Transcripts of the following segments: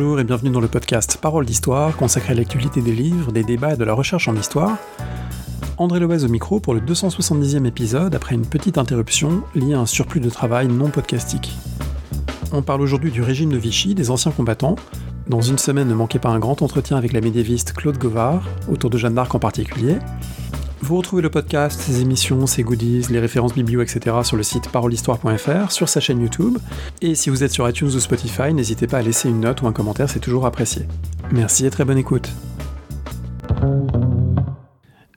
bonjour et bienvenue dans le podcast Parole d'Histoire consacré à l'actualité des livres, des débats et de la recherche en histoire. André Loez au micro pour le 270e épisode après une petite interruption liée à un surplus de travail non podcastique. On parle aujourd'hui du régime de Vichy, des anciens combattants. Dans une semaine, ne manquez pas un grand entretien avec la médiéviste Claude Govard, autour de Jeanne d'Arc en particulier. Vous retrouvez le podcast, ses émissions, ses goodies, les références biblio, etc. sur le site parolehistoire.fr, sur sa chaîne YouTube. Et si vous êtes sur iTunes ou Spotify, n'hésitez pas à laisser une note ou un commentaire, c'est toujours apprécié. Merci et très bonne écoute.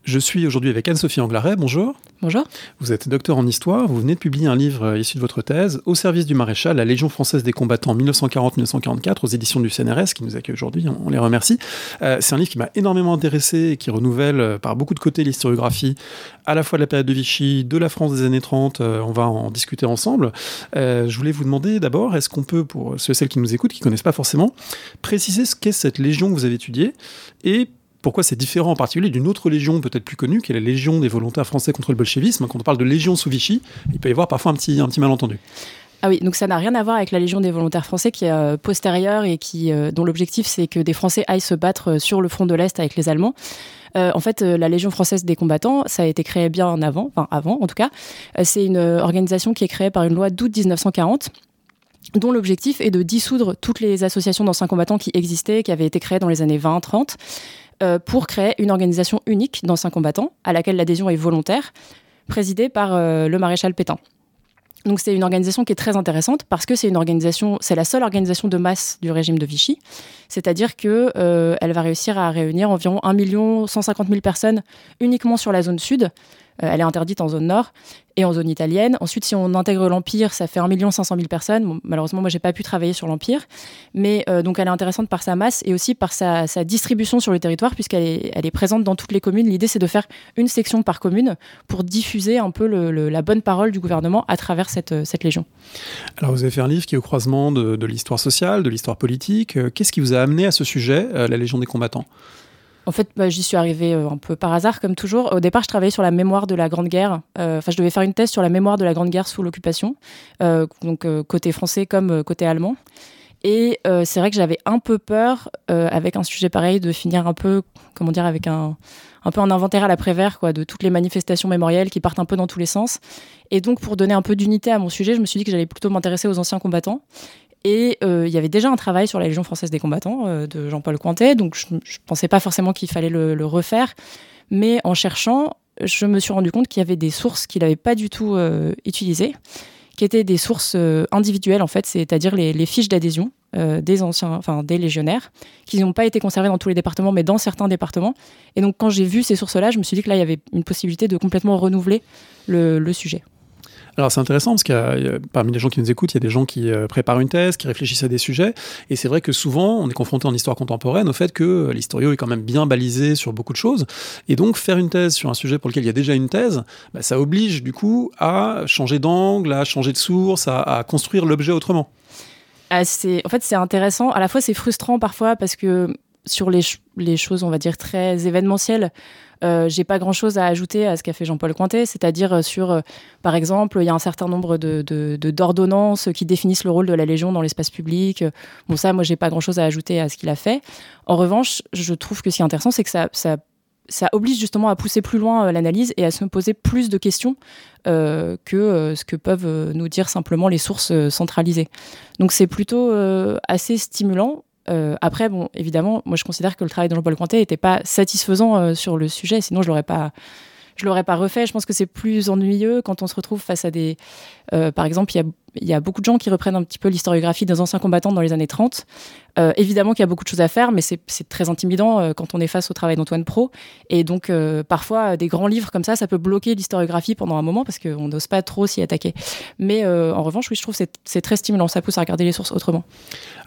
Je suis aujourd'hui avec Anne-Sophie Anglaret, bonjour. Bonjour. Vous êtes docteur en histoire, vous venez de publier un livre euh, issu de votre thèse, Au service du maréchal, la Légion française des combattants 1940-1944, aux éditions du CNRS, qui nous accueille aujourd'hui, on les remercie. Euh, c'est un livre qui m'a énormément intéressé et qui renouvelle euh, par beaucoup de côtés l'historiographie, à la fois de la période de Vichy, de la France des années 30, on va en discuter ensemble. je voulais vous demander d'abord, est-ce qu'on peut, pour ceux et celles qui nous écoutent, qui ne connaissent pas forcément, préciser ce qu'est cette Légion que vous avez étudiée et pourquoi c'est différent en particulier d'une autre légion peut-être plus connue, qui est la Légion des volontaires français contre le bolchevisme. Quand on parle de Légion sous Vichy, il peut y avoir parfois un petit, un petit malentendu. Ah oui, donc ça n'a rien à voir avec la Légion des volontaires français qui est euh, postérieure et qui, euh, dont l'objectif c'est que des Français aillent se battre euh, sur le front de l'Est avec les Allemands. en fait, la Légion française des combattants, ça a été créé bien en avant, enfin avant en tout cas. c'est une organisation qui est créée par une loi d'août 1940 dont l'objectif est de dissoudre toutes les associations d'anciens combattants qui existaient, qui avaient été créées dans les années 20-30, euh, pour créer une organisation unique d'anciens combattants, à laquelle l'adhésion est volontaire, présidée par euh, le maréchal Pétain. Donc c'est une organisation qui est très intéressante parce que c'est une organisation, c'est la seule organisation de masse du régime de Vichy, c'est-à-dire que euh, elle va réussir à réunir environ 1 150 000 personnes uniquement sur la zone sud, elle est interdite en zone nord et en zone italienne. Ensuite, si on intègre l'Empire, ça fait 1 500 000 personnes. malheureusement, moi, j'ai pas pu travailler sur l'Empire. Mais euh, donc, elle est intéressante par sa masse et aussi par sa, distribution sur le territoire, puisqu'elle est, présente dans toutes les communes. L'idée, c'est de faire une section par commune pour diffuser un peu la bonne parole du gouvernement à travers cette, cette légion. Alors, vous avez fait un livre qui est au croisement de, l'histoire sociale, de l'histoire politique. Euh, qu'est-ce qui vous a amené à ce sujet, la Légion des combattants? En fait, bah, j'y suis arrivée euh, un peu par hasard, comme toujours. Au départ, je travaillais sur la mémoire de la Grande Guerre. Euh, enfin, je devais faire une thèse sur la mémoire de la Grande Guerre sous l'occupation, euh, donc côté français comme côté allemand. Et c'est vrai que j'avais un peu peur, avec un sujet pareil, de finir un peu, comment dire, avec un, un peu un inventaire à l'après-vert, quoi, de toutes les manifestations mémorielles qui partent un peu dans tous les sens. Et donc, pour donner un peu d'unité à mon sujet, je me suis dit que j'allais plutôt m'intéresser aux anciens combattants. Et euh, il y avait déjà un travail sur la Légion française des combattants euh, de Jean-Paul Cointet, donc je ne pensais pas forcément qu'il fallait le, refaire. Mais en cherchant, je me suis rendu compte qu'il y avait des sources qu'il n'avait pas du tout euh, utilisées, qui étaient des sources individuelles, en fait, c'est-à-dire les, fiches d'adhésion des anciens, enfin des légionnaires, qui n'ont pas été conservées dans tous les départements, mais dans certains départements. Et donc, quand j'ai vu ces sources-là, je me suis dit que là, il y avait une possibilité de complètement renouveler le sujet. Alors c'est intéressant parce que parmi les gens qui nous écoutent, il y a des gens qui euh, préparent une thèse, qui réfléchissent à des sujets, et c'est vrai que souvent on est confronté en histoire contemporaine au fait que euh, l'historio est quand même bien balisé sur beaucoup de choses, et donc faire une thèse sur un sujet pour lequel il y a déjà une thèse, bah, ça oblige du coup à changer d'angle, à changer de source, à, construire l'objet autrement. Ah, en fait c'est intéressant, à la fois c'est frustrant parfois parce que sur les, les choses on va dire très événementielles, euh, j'ai pas grand chose à ajouter à ce qu'a fait Jean-Paul Cointet, c'est-à-dire euh, sur, euh, par exemple, il y a un certain nombre de, d'ordonnances qui définissent le rôle de la Légion dans l'espace public. Bon, ça, moi, j'ai pas grand chose à ajouter à ce qu'il a fait. En revanche, je trouve que ce qui est intéressant, c'est que ça, oblige justement à pousser plus loin l'analyse et à se poser plus de questions que ce que peuvent nous dire simplement les sources centralisées. Donc, c'est plutôt assez stimulant. Euh, après, bon, évidemment, moi je considère que le travail de Jean-Paul Cointet n'était pas satisfaisant euh, sur le sujet, sinon je l'aurais pas, je l'aurais pas refait. Je pense que c'est plus ennuyeux quand on se retrouve face à des, euh, par exemple, il y a il y a beaucoup de gens qui reprennent un petit peu l'historiographie des anciens combattants dans les années 30. Euh, évidemment qu'il y a beaucoup de choses à faire, mais c'est très intimidant euh, quand on est face au travail d'Antoine Pro. Et donc, euh, parfois, des grands livres comme ça, ça peut bloquer l'historiographie pendant un moment parce qu'on n'ose pas trop s'y attaquer. Mais en revanche, oui, je trouve que c'est très stimulant. Ça pousse à regarder les sources autrement.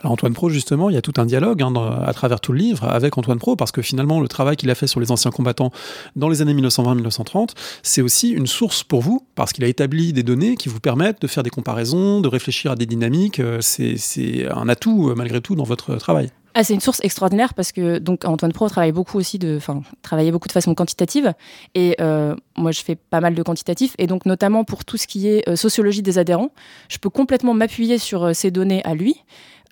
Alors, Antoine Pro, justement, il y a tout un dialogue hein, à travers tout le livre avec Antoine Pro parce que finalement, le travail qu'il a fait sur les anciens combattants dans les années 1920-1930, c'est aussi une source pour vous parce qu'il a établi des données qui vous permettent de faire des comparaisons de réfléchir à des dynamiques. Euh, c'est un atout euh, malgré tout dans votre travail. Ah, c'est une source extraordinaire parce que donc Antoine Pro travaille beaucoup aussi de, enfin, travaillait beaucoup de façon quantitative et euh, moi je fais pas mal de quantitatif et donc notamment pour tout ce qui est sociologie des adhérents, je peux complètement m'appuyer sur ces données à lui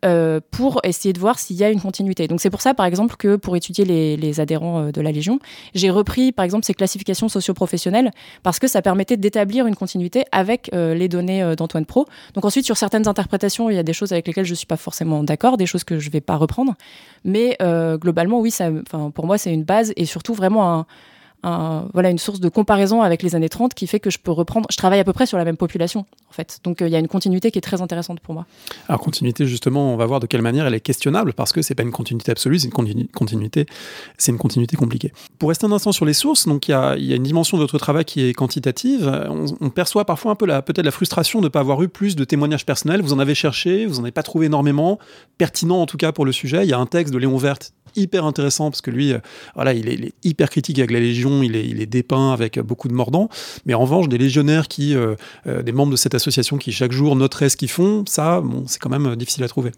euh, pour essayer de voir s'il y a une continuité. Donc c'est pour ça, par exemple, que pour étudier les, adhérents de la Légion, j'ai repris, par exemple, ces classifications socioprofessionnelles parce que ça permettait d'établir une continuité avec les données d'Antoine Pro. Donc ensuite, sur certaines interprétations, il y a des choses avec lesquelles je ne suis pas forcément d'accord, des choses que je ne vais pas reprendre. Mais globalement, oui, ça, pour moi, c'est une base et surtout vraiment un voilà, une source de comparaison avec les années 30 qui fait que je peux reprendre. Je travaille à peu près sur la même population, en fait. Donc euh, il y a une continuité qui est très intéressante pour moi. Alors, continuité, justement, on va voir de quelle manière elle est questionnable parce que c'est pas une continuité absolue, c'est une continuité, c'est une continuité compliquée. Pour rester un instant sur les sources, donc il y a, une dimension de votre travail qui est quantitative. On, perçoit parfois un peu peut-être la frustration de ne pas avoir eu plus de témoignages personnels. Vous en avez cherché, vous n'en avez pas trouvé énormément, pertinent en tout cas pour le sujet. Il y a un texte de Léon Verte hyper intéressant parce que lui, euh, voilà, il est, hyper critique avec la Légion, il est, il est, dépeint avec beaucoup de mordants. Mais en revanche, des légionnaires qui, euh, euh, des membres de cette association qui chaque jour noteraient ce qu'ils font, ça, bon, c'est quand même difficile à trouver.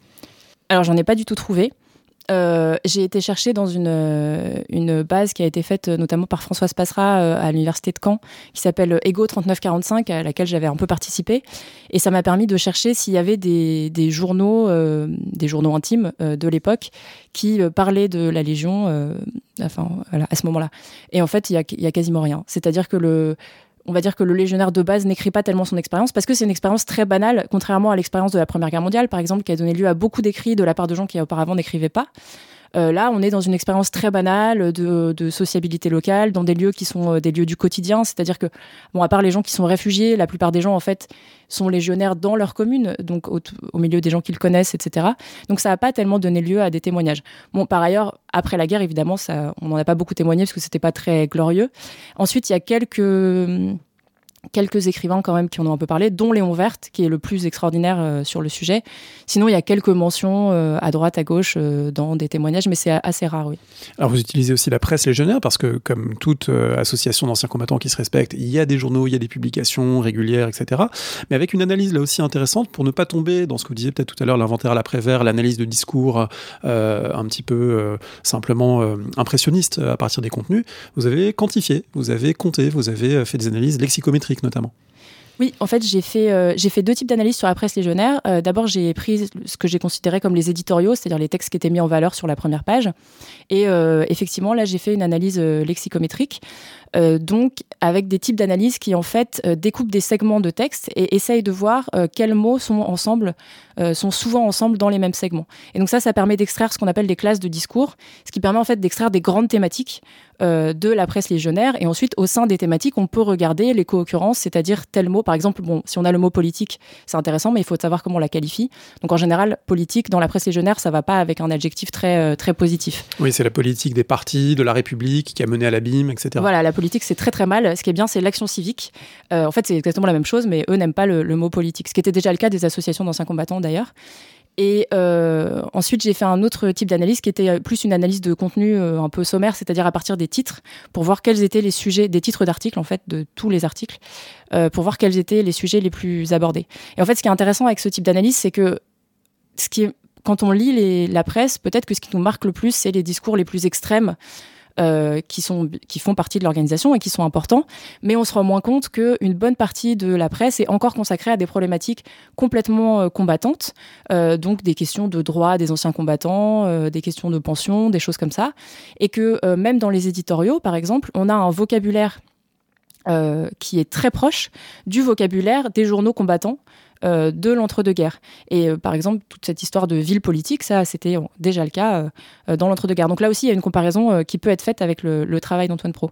Alors, j'en ai pas du tout trouvé. Euh, j'ai été chercher dans une, euh, une base qui a été faite euh, notamment par Françoise Passera à l'université de Caen, qui s'appelle Ego 3945, à laquelle j'avais un peu participé. Et ça m'a permis de chercher s'il y avait des, des journaux, des journaux intimes de l'époque qui parlaient de la Légion, enfin, voilà, à ce moment-là. Et en fait, il y a, y a quasiment rien. C'est-à-dire que le, on va dire que le légionnaire de base n'écrit pas tellement son expérience parce que c'est une expérience très banale, contrairement à l'expérience de la Première Guerre mondiale, par exemple, qui a donné lieu à beaucoup d'écrits de la part de gens qui auparavant n'écrivaient pas. Euh, là, on est dans une expérience très banale de, sociabilité locale, dans des lieux qui sont euh, des lieux du quotidien. C'est-à-dire que, bon, à part les gens qui sont réfugiés, la plupart des gens, en fait, sont légionnaires dans leur commune, donc au, milieu des gens qu'ils connaissent, etc. Donc ça n'a pas tellement donné lieu à des témoignages. Bon, par ailleurs, après la guerre, évidemment, ça, on n'en a pas beaucoup témoigné parce que c'était pas très glorieux. Ensuite, il y a quelques quelques écrivains quand même qui en ont un peu parlé, dont Léon Verte, qui est le plus extraordinaire euh, sur le sujet. Sinon, il y a quelques mentions euh, à droite, à gauche, euh, dans des témoignages, mais c'est assez rare, oui. Alors, vous utilisez aussi la presse légionnaire, parce que comme toute association d'anciens combattants qui se respecte, il y a des journaux, il y a des publications régulières, etc. Mais avec une analyse là aussi intéressante, pour ne pas tomber dans ce que vous disiez peut-être tout à l'heure, l'inventaire à l'après-vert, l'analyse de discours un petit peu simplement impressionniste à partir des contenus, vous avez quantifié, vous avez compté, vous avez fait des analyses lexicométriques notamment. Oui, en fait, j'ai fait, euh, fait deux types d'analyses sur la presse légionnaire. Euh, d'abord, j'ai pris ce que j'ai considéré comme les éditoriaux, c'est-à-dire les textes qui étaient mis en valeur sur la première page. Et euh, effectivement, là, j'ai fait une analyse lexicométrique. Euh, donc avec des types d'analyses qui en fait euh, découpent des segments de texte et essayent de voir euh, quels mots sont ensemble, sont souvent ensemble dans les mêmes segments. Et donc ça, ça permet d'extraire ce qu'on appelle des classes de discours, ce qui permet en fait d'extraire des grandes thématiques de la presse légionnaire. Et ensuite, au sein des thématiques, on peut regarder les co-occurrences, c'est-à-dire tel mot, par exemple, bon, si on a le mot politique, c'est intéressant, mais il faut savoir comment on la qualifie. Donc en général, politique dans la presse légionnaire, ça va pas avec un adjectif très très positif. Oui, c'est la politique des partis, de la République qui a mené à l'abîme, etc. Voilà, la politique, c'est très très mal. Ce qui est bien, c'est l'action civique. Euh, en fait, c'est exactement la même chose, mais eux n'aiment pas le, mot politique, ce qui était déjà le cas des associations d'anciens combattants d'ailleurs. Et euh, ensuite, j'ai fait un autre type d'analyse qui était plus une analyse de contenu euh, un peu sommaire, c'est-à-dire à partir des titres, pour voir quels étaient les sujets, des titres d'articles en fait, de tous les articles, pour voir quels étaient les sujets les plus abordés. Et en fait, ce qui est intéressant avec ce type d'analyse, c'est que ce qui quand on lit la presse, peut-être que ce qui nous marque le plus, c'est les discours les plus extrêmes euh, qui, sont, qui font partie de l'organisation et qui sont importants, mais on se rend moins compte qu'une bonne partie de la presse est encore consacrée à des problématiques complètement euh, combattantes, euh, donc des questions de droit des anciens combattants, des questions de pension, des choses comme ça, et que même dans les éditoriaux, par exemple, on a un vocabulaire qui est très proche du vocabulaire des journaux combattants euh, de l'entre-deux-guerres. Et euh, par exemple, toute cette histoire de ville politique, ça, c'était déjà le cas euh, dans l'entre-deux-guerres. Donc là aussi, il y a une comparaison qui peut être faite avec le, travail d'Antoine Pro.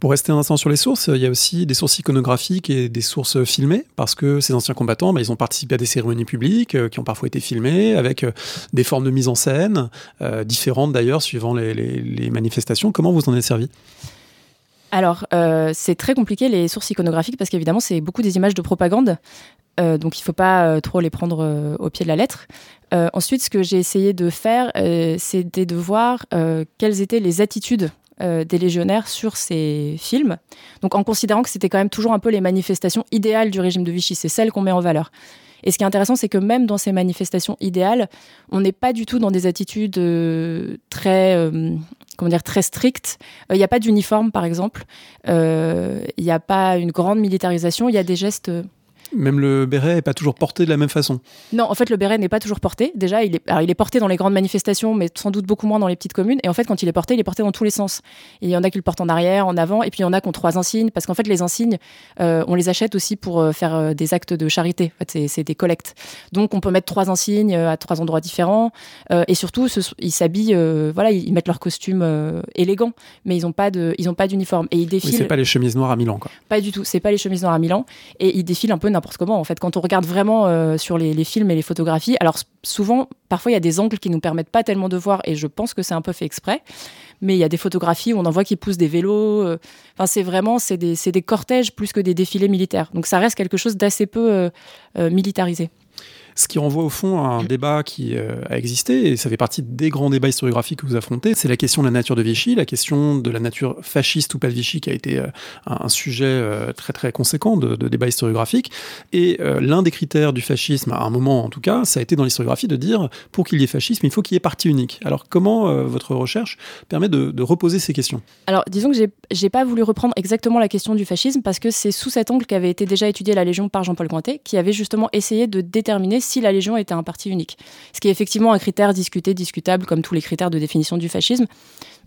Pour rester un instant sur les sources, il y a aussi des sources iconographiques et des sources filmées, parce que ces anciens combattants, bah, ils ont participé à des cérémonies publiques qui ont parfois été filmées, avec des formes de mise en scène, différentes d'ailleurs, suivant les, les, manifestations. Comment vous en êtes servi? Alors, c'est très compliqué les sources iconographiques parce qu'évidemment, c'est beaucoup des images de propagande. Euh, donc il ne faut pas euh, trop les prendre euh, au pied de la lettre. ensuite, ce que j'ai essayé de faire, c'était de voir quelles étaient les attitudes des légionnaires sur ces films. Donc en considérant que c'était quand même toujours un peu les manifestations idéales du régime de Vichy, c'est celles qu'on met en valeur. Et ce qui est intéressant, c'est que même dans ces manifestations idéales, on n'est pas du tout dans des attitudes très, comment dire, très strictes. Il n'y a pas d'uniforme, par exemple. Il n'y a pas une grande militarisation. Il y a des gestes Même le béret n'est pas toujours porté de la même façon. Non, en fait, le béret n'est pas toujours porté. Déjà, il est, il est porté dans les grandes manifestations, mais sans doute beaucoup moins dans les petites communes. Et en fait, quand il est porté, il est porté dans tous les sens. il y en a qui le portent en arrière, en avant, et puis il y en a qui ont trois insignes, parce qu'en fait, les insignes, euh, on les achète aussi pour euh, faire euh, des actes de charité. En fait, c'est des collectes. Donc, on peut mettre trois insignes à trois endroits différents. et surtout, ils s'habillent, voilà, ils mettent leur costume élégant, mais ils n'ont pas de, ils ont pas d'uniforme. Et ils défilent. c'est pas les chemises noires à Milan, quoi. Pas du tout. C'est pas les chemises noires à Milan. Et ils défilent un peu n'importe comment. En fait, quand on regarde vraiment sur les, films et les photographies, alors souvent, parfois, il y a des angles qui nous permettent pas tellement de voir, et je pense que c'est un peu fait exprès. Mais il y a des photographies où on en voit qui poussent des vélos. Euh, enfin, c'est vraiment, c'est des, des, cortèges plus que des défilés militaires. Donc, ça reste quelque chose d'assez peu euh, euh, militarisé. Ce qui renvoie au fond à un débat qui euh, a existé, et ça fait partie des grands débats historiographiques que vous affrontez, c'est la question de la nature de Vichy, la question de la nature fasciste ou pas de Vichy, qui a été euh, un sujet euh, très très conséquent de, de débat historiographique. Et l'un des critères du fascisme, à un moment en tout cas, ça a été dans l'historiographie de dire, pour qu'il y ait fascisme, il faut qu'il y ait parti unique. Alors comment votre recherche permet de, reposer ces questions? Alors disons que j'ai pas voulu reprendre exactement la question du fascisme, parce que c'est sous cet angle qu'avait été déjà étudiée la Légion par Jean-Paul Cointet, qui avait justement essayé de déterminer si la Légion était un parti unique. Ce qui est effectivement un critère discuté, discutable, comme tous les critères de définition du fascisme.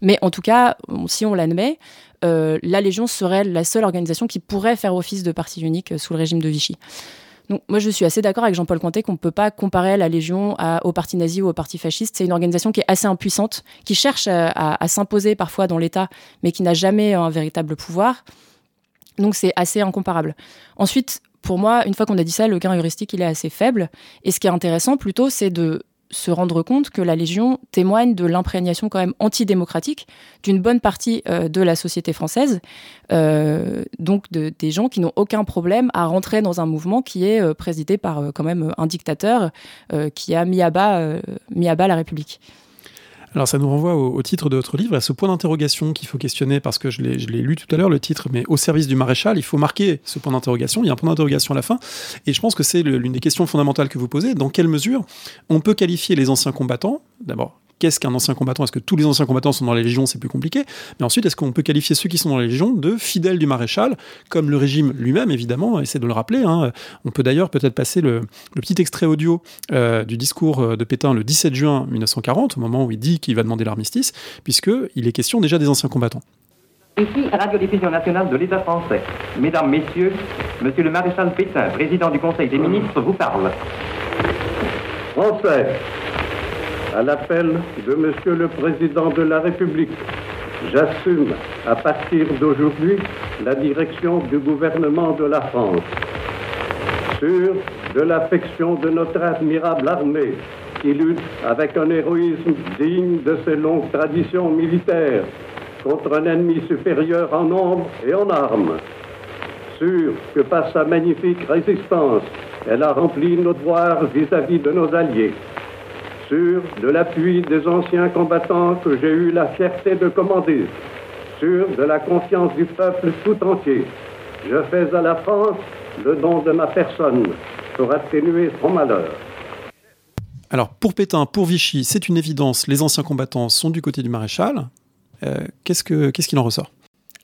Mais en tout cas, si on l'admet, euh, la Légion serait la seule organisation qui pourrait faire office de parti unique sous le régime de Vichy. Donc moi je suis assez d'accord avec Jean-Paul Comté qu'on ne peut pas comparer la Légion au parti nazi ou au parti fasciste. C'est une organisation qui est assez impuissante, qui cherche à s'imposer parfois dans l'État, mais qui n'a jamais un véritable pouvoir. Donc c'est assez incomparable. Ensuite, pour moi, une fois qu'on a dit ça, le gain heuristique, il est assez faible. Et ce qui est intéressant plutôt, c'est de se rendre compte que la Légion témoigne de l'imprégnation quand même antidémocratique d'une bonne partie euh, de la société française, euh, donc de, des gens qui n'ont aucun problème à rentrer dans un mouvement qui est euh, présidé par quand même un dictateur qui a mis à bas, mis à bas la République. Alors ça nous renvoie au, titre de votre livre, à ce point d'interrogation qu'il faut questionner, parce que je l'ai lu tout à l'heure, le titre, mais au service du maréchal, il faut marquer ce point d'interrogation, il y a un point d'interrogation à la fin, et je pense que c'est l'une des questions fondamentales que vous posez, dans quelle mesure on peut qualifier les anciens combattants, d'abord qu'est-ce qu'un ancien combattant? Est-ce que tous les anciens combattants sont dans la Légion C'est plus compliqué. Mais ensuite, est-ce qu'on peut qualifier ceux qui sont dans la Légion de fidèles du maréchal, comme le régime lui-même, évidemment, essaie de le rappeler. Hein. On peut d'ailleurs peut-être passer le, petit extrait audio euh, du discours euh, de Pétain le 17 juin 1940, au moment où il dit qu'il va demander l'armistice, puisqu'il est question déjà des anciens combattants. Ici, Radio-Diffusion nationale de l'État français. Mesdames, Messieurs, Monsieur le maréchal Pétain, président du Conseil des ministres, vous parle. Français, à l'appel de Monsieur le Président de la République, j'assume à partir d'aujourd'hui la direction du gouvernement de la France. Sûr de l'affection de notre admirable armée qui lutte avec un héroïsme digne de ses longues traditions militaires contre un ennemi supérieur en nombre et en armes. Sûr que par sa magnifique résistance, elle a rempli nos devoirs vis-à-vis -vis de nos alliés sûr de l'appui des anciens combattants que j'ai eu la fierté de commander, sûr de la confiance du peuple tout entier. Je fais à la France le don de ma personne pour atténuer son malheur. Alors pour Pétain, pour Vichy, c'est une évidence, les anciens combattants sont du côté du maréchal. Euh, qu'est-ce qu'il en ressort?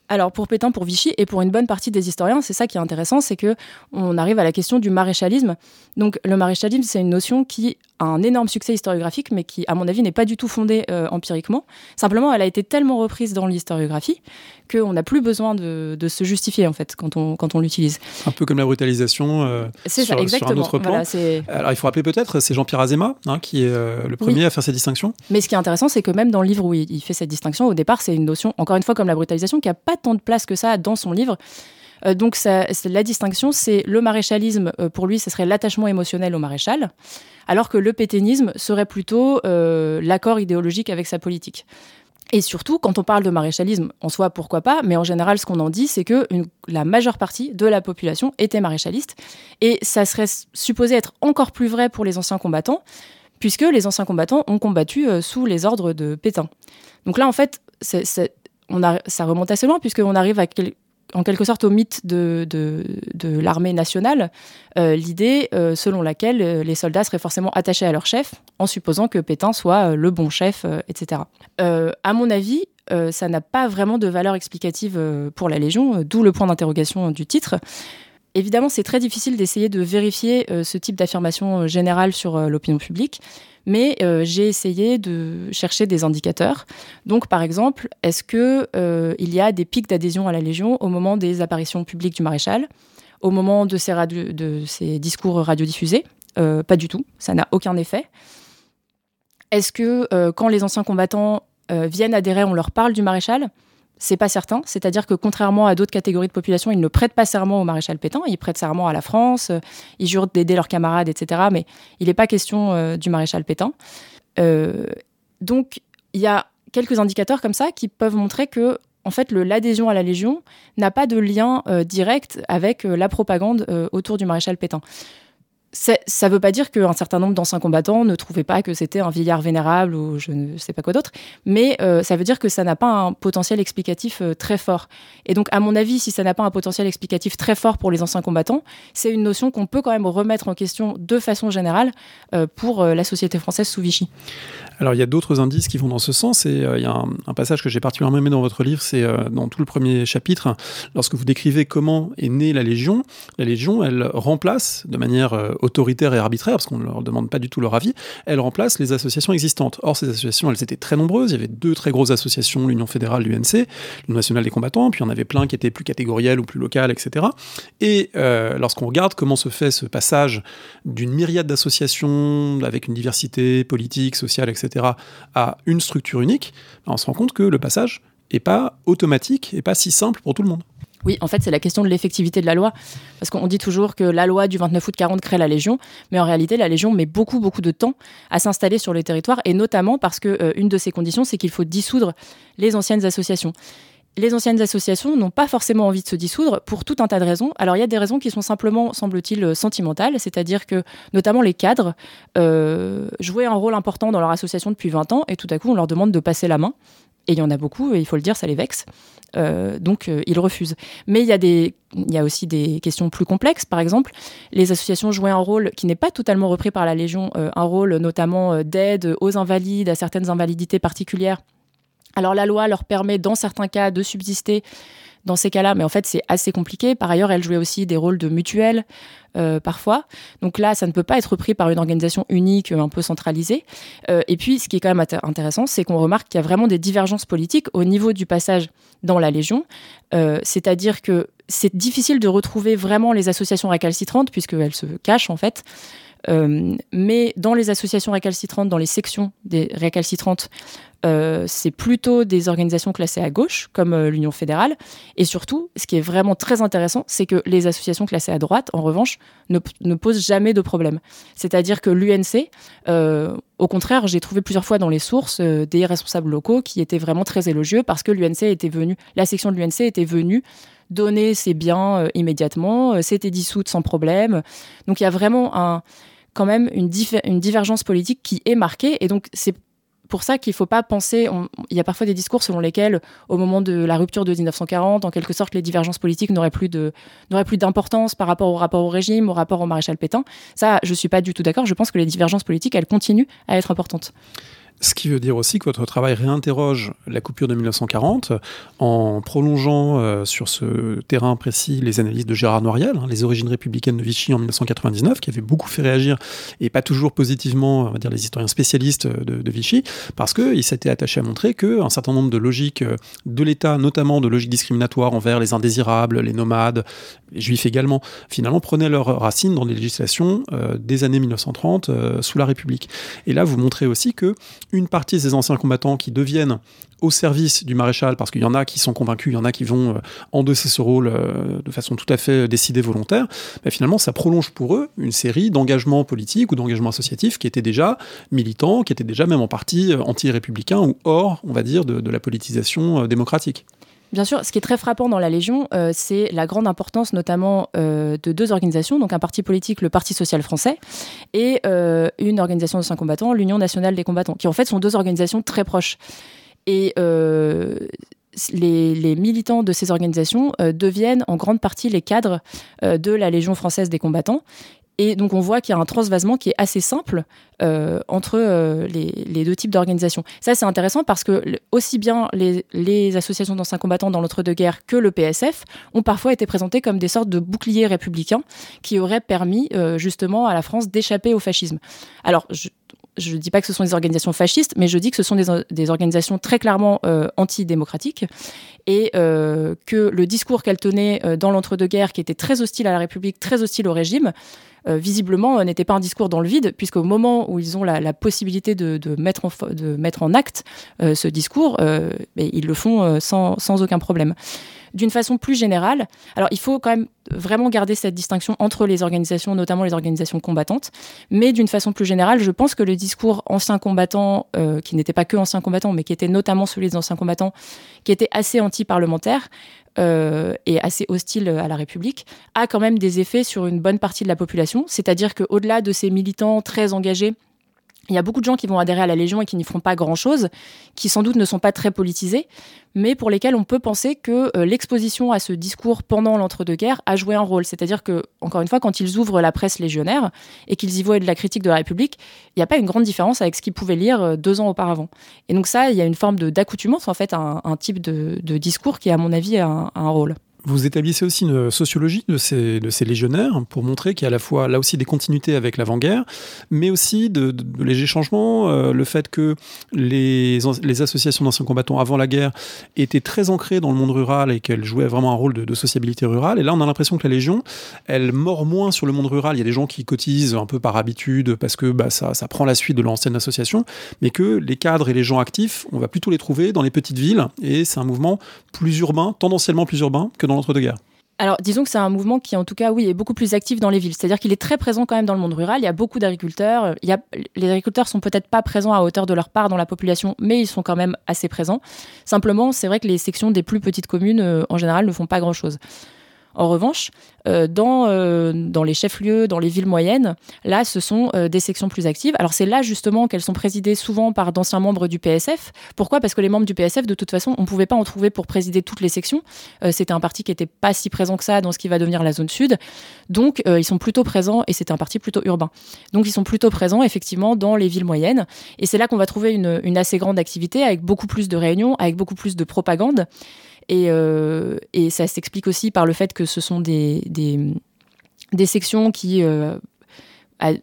Alors pour Pétain, pour Vichy et pour une bonne partie des historiens, c'est ça qui est intéressant, c'est que on arrive à la question du maréchalisme. Donc le maréchalisme, c'est une notion qui un énorme succès historiographique, mais qui, à mon avis, n'est pas du tout fondée euh, empiriquement. Simplement, elle a été tellement reprise dans l'historiographie qu'on n'a plus besoin de, se justifier, en fait, quand on, quand on l'utilise. Un peu comme la brutalisation euh, sur, ça, exactement. un autre plan. Alors, il faut rappeler peut-être, c'est Jean-Pierre Azéma hein, qui est euh, le premier à faire cette distinction. Mais ce qui est intéressant, c'est que même dans le livre où il, fait cette distinction, au départ, c'est une notion, encore une fois, comme la brutalisation, qui n'a pas tant de place que ça dans son livre. Euh, donc ça, la distinction, c'est le maréchalisme, euh, pour lui, ce serait l'attachement émotionnel au maréchal, alors que le pétainisme serait plutôt euh, l'accord idéologique avec sa politique. Et surtout, quand on parle de maréchalisme, en soi, pourquoi pas, mais en général, ce qu'on en dit, c'est que la majeure partie de la population était maréchaliste. Et ça serait supposé être encore plus vrai pour les anciens combattants, puisque les anciens combattants ont combattu sous les ordres de Pétain. Donc là, en fait, on a, ça remonte assez loin, puisqu'on arrive à en quelque sorte au mythe de, de, l'armée nationale, euh, l'idée euh, selon laquelle euh, les soldats seraient forcément attachés à leur chef, en supposant que Pétain soit le bon chef, etc. à mon avis, ça n'a pas vraiment de valeur explicative pour la Légion, d'où le point d'interrogation du titre. Évidemment, c'est très difficile d'essayer de vérifier ce type d'affirmation générale sur l'opinion publique, mais j'ai essayé de chercher des indicateurs. Donc, par exemple, est-ce que il y a des pics d'adhésion à la Légion au moment des apparitions publiques du maréchal, au moment de ces, de ces discours radiodiffusés? Pas du tout, ça n'a aucun effet. Est-ce que euh, quand les anciens combattants euh, viennent adhérer, on leur parle du maréchal? C'est pas certain. C'est-à-dire que contrairement à d'autres catégories de population, ils ne prêtent pas serment au maréchal Pétain, ils prêtent serment à la France, euh, ils jurent d'aider leurs camarades, etc. Mais il n'est pas question du maréchal Pétain. donc, il y a quelques indicateurs comme ça qui peuvent montrer que en fait, l'adhésion à la Légion n'a pas de lien direct avec la propagande autour du maréchal Pétain ça ne veut pas dire qu'un certain nombre d'anciens combattants ne trouvaient pas que c'était un vieillard vénérable ou je ne sais pas quoi d'autre, mais euh, ça veut dire que ça n'a pas un potentiel explicatif euh, très fort. Et donc, à mon avis, si ça n'a pas un potentiel explicatif très fort pour les anciens combattants, c'est une notion qu'on peut quand même remettre en question de façon générale euh, pour la société française sous Vichy. Alors il y a d'autres indices qui vont dans ce sens et il y a un, passage que j'ai particulièrement aimé dans votre livre, c'est dans tout le premier chapitre, lorsque vous décrivez comment est née la Légion. La Légion, elle remplace de manière autoritaire et arbitraire, parce qu'on ne leur demande pas du tout leur avis, elle remplace les associations existantes. Or, ces associations, elles étaient très nombreuses. Il y avait deux très grosses associations, l'Union fédérale, l'UNC, l'Union nationale des combattants, puis il y en avait plein qui étaient plus catégorielles ou plus locales, etc. Et euh, lorsqu'on regarde comment se fait ce passage d'une myriade d'associations avec une diversité politique, sociale, etc., à une structure unique, ben, on se rend compte que le passage n'est pas automatique et pas si simple pour tout le monde. Oui, en fait, c'est la question de l'effectivité de la loi. Parce qu'on dit toujours que la loi du 29 août 40 crée la Légion, mais en réalité, la Légion met beaucoup, beaucoup de temps à s'installer sur les territoires, et notamment parce que euh, de ces conditions, c'est qu'il faut dissoudre les anciennes associations. Les anciennes associations n'ont pas forcément envie de se dissoudre pour tout un tas de raisons. Alors il y a des raisons qui sont simplement, semble-t-il, euh, sentimentales, c'est-à-dire que notamment les cadres euh, jouaient un rôle important dans leur association depuis 20 ans, et tout à coup on leur demande de passer la main. Et il y en a beaucoup, et il faut le dire, ça les vexe. Euh, donc euh, ils refusent. Mais il y, a aussi des questions plus complexes. Par exemple, les associations jouaient un rôle qui n'est pas totalement repris par la Légion, euh, un rôle notamment d'aide aux invalides, à certaines invalidités particulières. Alors la loi leur permet dans certains cas de subsister dans ces cas-là, mais en fait c'est assez compliqué. Par ailleurs, elle jouait aussi des rôles de mutuelle euh, parfois. Donc là, ça ne peut pas être pris par une organisation unique, un peu centralisée. Euh, et puis, ce qui est quand même intéressant, c'est qu'on remarque qu'il y a vraiment des divergences politiques au niveau du passage dans la Légion. Euh, c'est-à-dire que c'est difficile de retrouver vraiment les associations récalcitrantes, puisqu'elles se cachent en fait. Euh, mais dans les associations récalcitrantes, dans les sections des récalcitrantes, euh, c'est plutôt des organisations classées à gauche, comme euh, l'Union fédérale. Et surtout, ce qui est vraiment très intéressant, c'est que les associations classées à droite, en revanche, ne, posent jamais de problème. C'est-à-dire que l'UNC, au contraire, j'ai trouvé plusieurs fois dans les sources des responsables locaux qui étaient vraiment très élogieux parce que l'UNC était venu, la section de l'UNC était venue donner ses biens immédiatement, c'était dissoute sans problème. Donc il y a vraiment quand même une, une divergence politique qui est marquée. Et donc, c'est pour ça qu'il ne faut pas penser. il y a parfois des discours selon lesquels, au moment de la rupture de 1940, en quelque sorte, les divergences politiques n'auraient plus d'importance par rapport au rapport au régime, au rapport au maréchal Pétain. Ça, je suis pas du tout d'accord. Je pense que les divergences politiques, elles continuent à être importantes. Ce qui veut dire aussi que votre travail réinterroge la coupure de 1940 en prolongeant euh, sur ce terrain précis les analyses de Gérard Noiriel, hein, les origines républicaines de Vichy en 1999, qui avait beaucoup fait réagir et pas toujours positivement, on va dire les historiens spécialistes de, Vichy, parce qu'il s'était attaché à montrer qu'un certain nombre de logiques euh, de l'État, notamment de logiques discriminatoires envers les indésirables, les nomades, les juifs également, finalement prenaient leurs racines dans les législations euh, des années 1930 sous la République. Et là, vous montrez aussi que une partie des anciens combattants qui deviennent au service du maréchal, parce qu'il y en a qui sont convaincus, il y en a qui vont euh, endosser ce rôle euh, de façon tout à fait décidée, volontaire, mais finalement ça prolonge pour eux une série d'engagements politiques ou d'engagements associatifs qui étaient déjà militants, qui étaient déjà même en partie euh, anti-républicains ou hors, on va dire, de la politisation démocratique. Bien sûr, ce qui est très frappant dans la Légion, euh, c'est la grande importance notamment euh, de deux organisations, donc un parti politique, le Parti social français, et euh, une organisation de saint combattants, l'Union nationale des combattants, qui en fait sont deux organisations très proches. Et les, militants de ces organisations deviennent en grande partie les cadres de la Légion française des combattants. Et donc on voit qu'il y a un transvasement qui est assez simple euh, entre euh, les, deux types d'organisations. Ça c'est intéressant parce que aussi bien les, associations d'anciens combattants dans l'entre-deux-guerres que le PSF ont parfois été présentés comme des sortes de boucliers républicains qui auraient permis euh, justement à la France d'échapper au fascisme. Alors je ne dis pas que ce sont des organisations fascistes, mais je dis que ce sont des, organisations très clairement antidémocratiques. Et que le discours qu'elles tenaient dans l'entre-deux-guerres, qui était très hostile à la République, très hostile au régime, euh, visiblement, euh, n'était pas un discours dans le vide, puisqu'au moment où ils ont la, possibilité de, mettre en, de mettre en acte euh, ce discours, ils le font sans, sans aucun problème d'une façon plus générale, alors il faut quand même vraiment garder cette distinction entre les organisations, notamment les organisations combattantes, mais d'une façon plus générale, je pense que le discours ancien combattant, qui n'était pas que ancien combattant, mais qui était notamment celui des anciens combattants, qui était assez anti-parlementaire, euh, et assez hostile à la République, a quand même des effets sur une bonne partie de la population. C'est-à-dire qu'au-delà de ces militants très engagés, il y a beaucoup de gens qui vont adhérer à la Légion et qui n'y feront pas grand-chose, qui sans doute ne sont pas très politisés, mais pour lesquels on peut penser que euh, l'exposition à ce discours pendant l'entre-deux-guerres a joué un rôle. C'est-à-dire que, encore une fois, quand ils ouvrent la presse légionnaire et qu'ils y voient de la critique de la République, il n'y a pas une grande différence avec ce qu'ils pouvaient lire euh, deux ans auparavant. Et donc ça, il y a une forme d'accoutumance, en fait, à un, type de, discours qui, à mon avis, a un rôle. Vous établissez aussi une sociologie de ces, légionnaires pour montrer qu'il y a à la fois là aussi des continuités avec l'avant-guerre, mais aussi de, légers changements. Euh, le fait que les, les associations d'anciens combattants avant la guerre étaient très ancrées dans le monde rural et qu'elles jouaient vraiment un rôle de, sociabilité rurale. Et là, on a l'impression que la Légion, elle mord moins sur le monde rural. Il y a des gens qui cotisent un peu par habitude parce que bah, ça, ça prend la suite de l'ancienne association, mais que les cadres et les gens actifs, on va plutôt les trouver dans les petites villes. Et c'est un mouvement plus urbain, tendanciellement plus urbain que dans l'entre-deux-guerres alors, disons que c'est un mouvement qui, en tout cas, oui, est beaucoup plus actif dans les villes. C'est-à-dire qu'il est très présent quand même dans le monde rural. Il y a beaucoup d'agriculteurs. Les agriculteurs sont peut-être pas présents à hauteur de leur part dans la population, mais ils sont quand même assez présents. Simplement, c'est vrai que les sections des plus petites communes, euh, en général, ne font pas grand-chose. En revanche, euh, dans, euh, dans les chefs-lieux, dans les villes moyennes, là, ce sont euh, des sections plus actives. Alors c'est là justement qu'elles sont présidées souvent par d'anciens membres du PSF. Pourquoi? Parce que les membres du PSF, de toute façon, on ne pouvait pas en trouver pour présider toutes les sections. c'était un parti qui n'était pas si présent que ça dans ce qui va devenir la zone sud. Donc ils sont plutôt présents, et c'est un parti plutôt urbain. Donc ils sont plutôt présents effectivement dans les villes moyennes. Et c'est là qu'on va trouver une, une assez grande activité avec beaucoup plus de réunions, avec beaucoup plus de propagande. Euh, et, ça s'explique aussi par le fait que ce sont des, sections qui euh,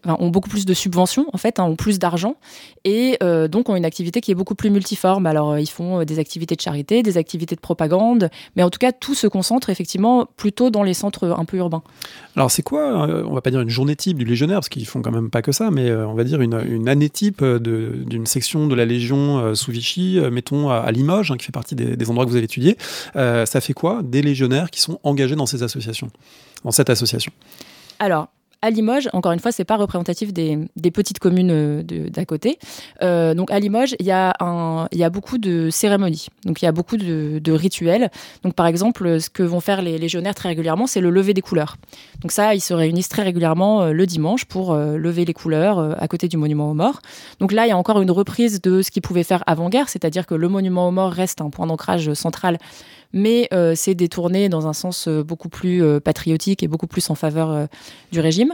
ont beaucoup plus de subventions en fait, hein, ont plus d'argent et euh, donc ont une activité qui est beaucoup plus multiforme. Alors euh, ils font euh, des activités de charité, des activités de propagande, mais en tout cas tout se concentre effectivement plutôt dans les centres un peu urbains. Alors c'est quoi, on va pas dire une journée type du légionnaire parce qu'ils font quand même pas que ça, mais on va dire une, une année type d'une section de la Légion sous Vichy, mettons à, Limoges, hein, qui fait partie des, des, endroits que vous avez étudiés. ça fait quoi des légionnaires qui sont engagés dans ces associations, dans cette association? Alors, à Limoges, encore une fois, c'est pas représentatif des, petites communes euh, d'à côté. Euh, donc à Limoges, il y, a beaucoup de cérémonies, donc il y a beaucoup de, rituels. Donc par exemple, ce que vont faire les légionnaires très régulièrement, c'est le lever des couleurs. Donc ça, ils se réunissent très régulièrement euh, le dimanche pour lever les couleurs à côté du monument aux morts. Donc là, il y a encore une reprise de ce qu'ils pouvaient faire avant-guerre, c'est-à-dire que le monument aux morts reste un point d'ancrage central mais euh, c'est détourné dans un sens euh, beaucoup plus euh, patriotique et beaucoup plus en faveur du régime.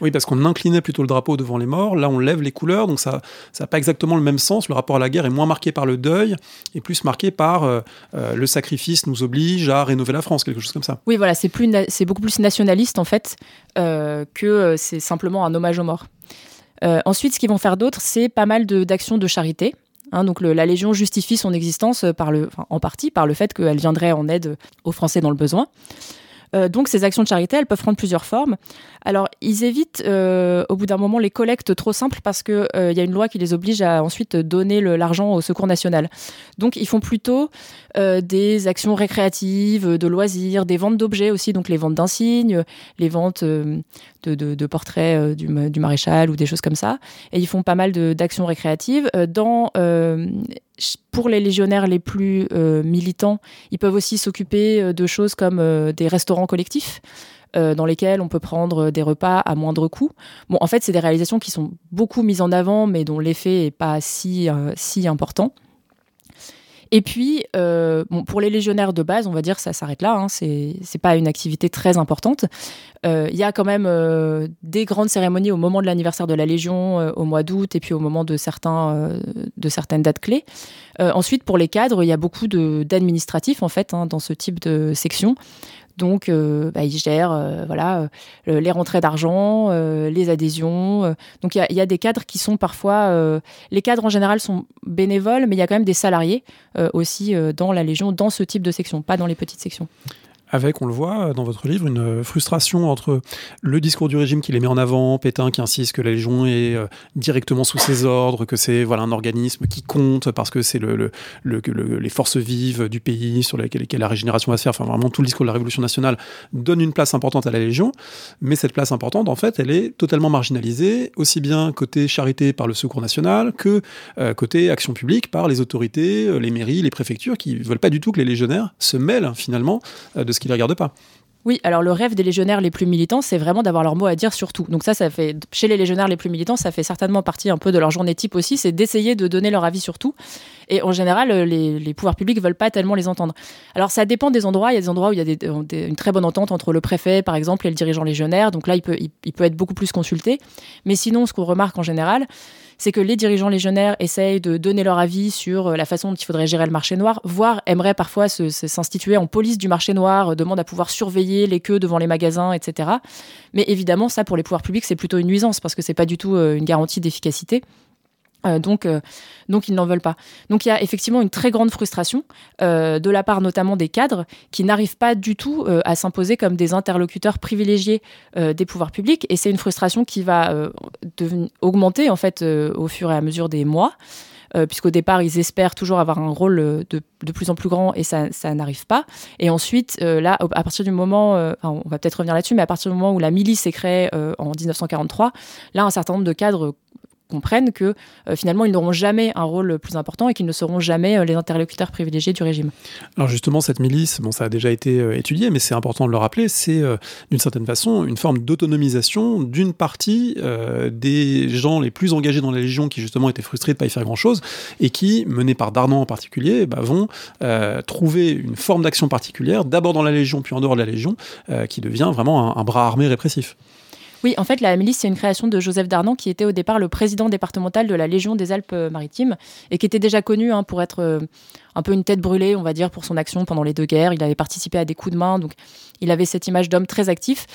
Oui, parce qu'on inclinait plutôt le drapeau devant les morts, là on lève les couleurs, donc ça n'a pas exactement le même sens. Le rapport à la guerre est moins marqué par le deuil et plus marqué par le sacrifice nous oblige à rénover la France, quelque chose comme ça. Oui, voilà, c'est beaucoup plus nationaliste en fait que c'est simplement un hommage aux morts. ensuite, ce qu'ils vont faire d'autre, c'est pas mal d'actions de charité. Hein, donc la Légion justifie son existence le, en partie par le fait qu'elle viendrait en aide aux Français dans le besoin. Euh, donc ces actions de charité, elles peuvent prendre plusieurs formes. Alors ils évitent euh, au bout d'un moment les collectes trop simples parce qu'il euh, y a une loi qui les oblige à ensuite donner l'argent au Secours national. Donc ils font plutôt des actions récréatives, de loisirs, des ventes d'objets aussi, donc les ventes d'insignes, les ventes de, portraits du, maréchal ou des choses comme ça. Et ils font pas mal d'actions récréatives. Dans pour les légionnaires les plus euh, militants, ils peuvent aussi s'occuper euh, de choses comme euh, des restaurants collectifs. dans lesquels on peut prendre des repas à moindre coût. Bon, en fait, c'est des réalisations qui sont beaucoup mises en avant, mais dont l'effet n'est pas si, si important. Et puis, euh, pour les légionnaires de base, on va dire ça s'arrête là. Hein, c'est pas une activité très importante. Euh, Il y a quand même euh, des grandes cérémonies au moment de l'anniversaire de la Légion, au mois d'août, et puis au moment de certaines dates clés. Ensuite, pour les cadres, il y a beaucoup d'administratifs en fait hein, dans ce type de section. Donc, euh, bah, ils gèrent euh, voilà, euh, les rentrées d'argent, les adhésions. donc, il y a, des cadres qui sont parfois... les cadres, en général, sont bénévoles, mais il y a quand même des salariés aussi dans la Légion, dans ce type de section, pas dans les petites sections. Avec, on le voit euh, dans votre livre, une frustration entre le discours du régime qui les met en avant, Pétain qui insiste que la Légion est euh, directement sous ses ordres, que c'est voilà un organisme qui compte parce que c'est les forces vives du pays sur lesquelles, la régénération va se faire. Enfin, vraiment, tout le discours de la Révolution nationale donne une place importante à la Légion, mais cette place importante, en fait, elle est totalement marginalisée, aussi bien côté charité par le Secours national que euh, côté action publique par les autorités, euh, les mairies, les préfectures, qui veulent pas du tout que les légionnaires se mêlent finalement euh, de ce qui ne les regarde pas. Oui, alors le rêve des légionnaires les plus militants, c'est vraiment d'avoir leur mot à dire sur tout. Donc ça, ça fait chez les légionnaires les plus militants, ça fait certainement partie un peu de leur journée type aussi, c'est d'essayer de donner leur avis sur tout. Et en général, euh, les, pouvoirs publics veulent pas tellement les entendre. Alors ça dépend des endroits. Il y a des endroits où il y a des- une très bonne entente entre le préfet, par exemple, et le dirigeant légionnaire. Donc là, il peut, il peut être beaucoup plus consulté. Mais sinon, ce qu'on remarque en général, c'est que les dirigeants légionnaires essayent de donner leur avis sur euh, la façon dont il faudrait gérer le marché noir, voire aimeraient parfois s'instituer en police du marché noir, euh, demandent à pouvoir surveiller les queues devant les magasins, etc. Mais évidemment, ça, pour les pouvoirs publics, c'est plutôt une nuisance parce que c'est pas du tout euh, une garantie d'efficacité. Euh, donc, euh, donc ils n'en veulent pas. Donc il y a effectivement une très grande frustration euh, de la part notamment des cadres qui n'arrivent pas du tout à s'imposer comme des interlocuteurs privilégiés des pouvoirs publics et c'est une frustration qui va augmenter en fait au fur et à mesure des mois. puisqu'au départ, ils espèrent toujours avoir un rôle de, de plus en plus grand et ça, ça n'arrive pas. Et ensuite, là, à partir du moment, on va peut-être revenir là-dessus, mais à partir du moment où la milice est créée en 1943, là, un certain nombre de cadres comprennent que euh, finalement ils n'auront jamais un rôle plus important et qu'ils ne seront jamais euh, les interlocuteurs privilégiés du régime. Alors justement, cette milice, bon, ça a déjà été euh, étudié, mais c'est important de le rappeler, c'est d'une certaine façon une forme d'autonomisation d'une partie des gens les plus engagés dans la Légion qui justement étaient frustrés de pas y faire grand-chose et qui, menés par Darnan en particulier, bah, vont trouver une forme d'action particulière, d'abord dans la Légion puis en dehors de la Légion, qui devient vraiment un bras armé répressif. Oui, en fait, la milice, c'est une création de Joseph Darnan, qui était au départ le président départemental de la Légion des Alpes-Maritimes et qui était déjà connu hein, pour être euh, un peu une tête brûlée, on va dire, pour son action pendant les deux guerres. Il avait participé à des coups de main, donc il avait cette image d'homme très actif.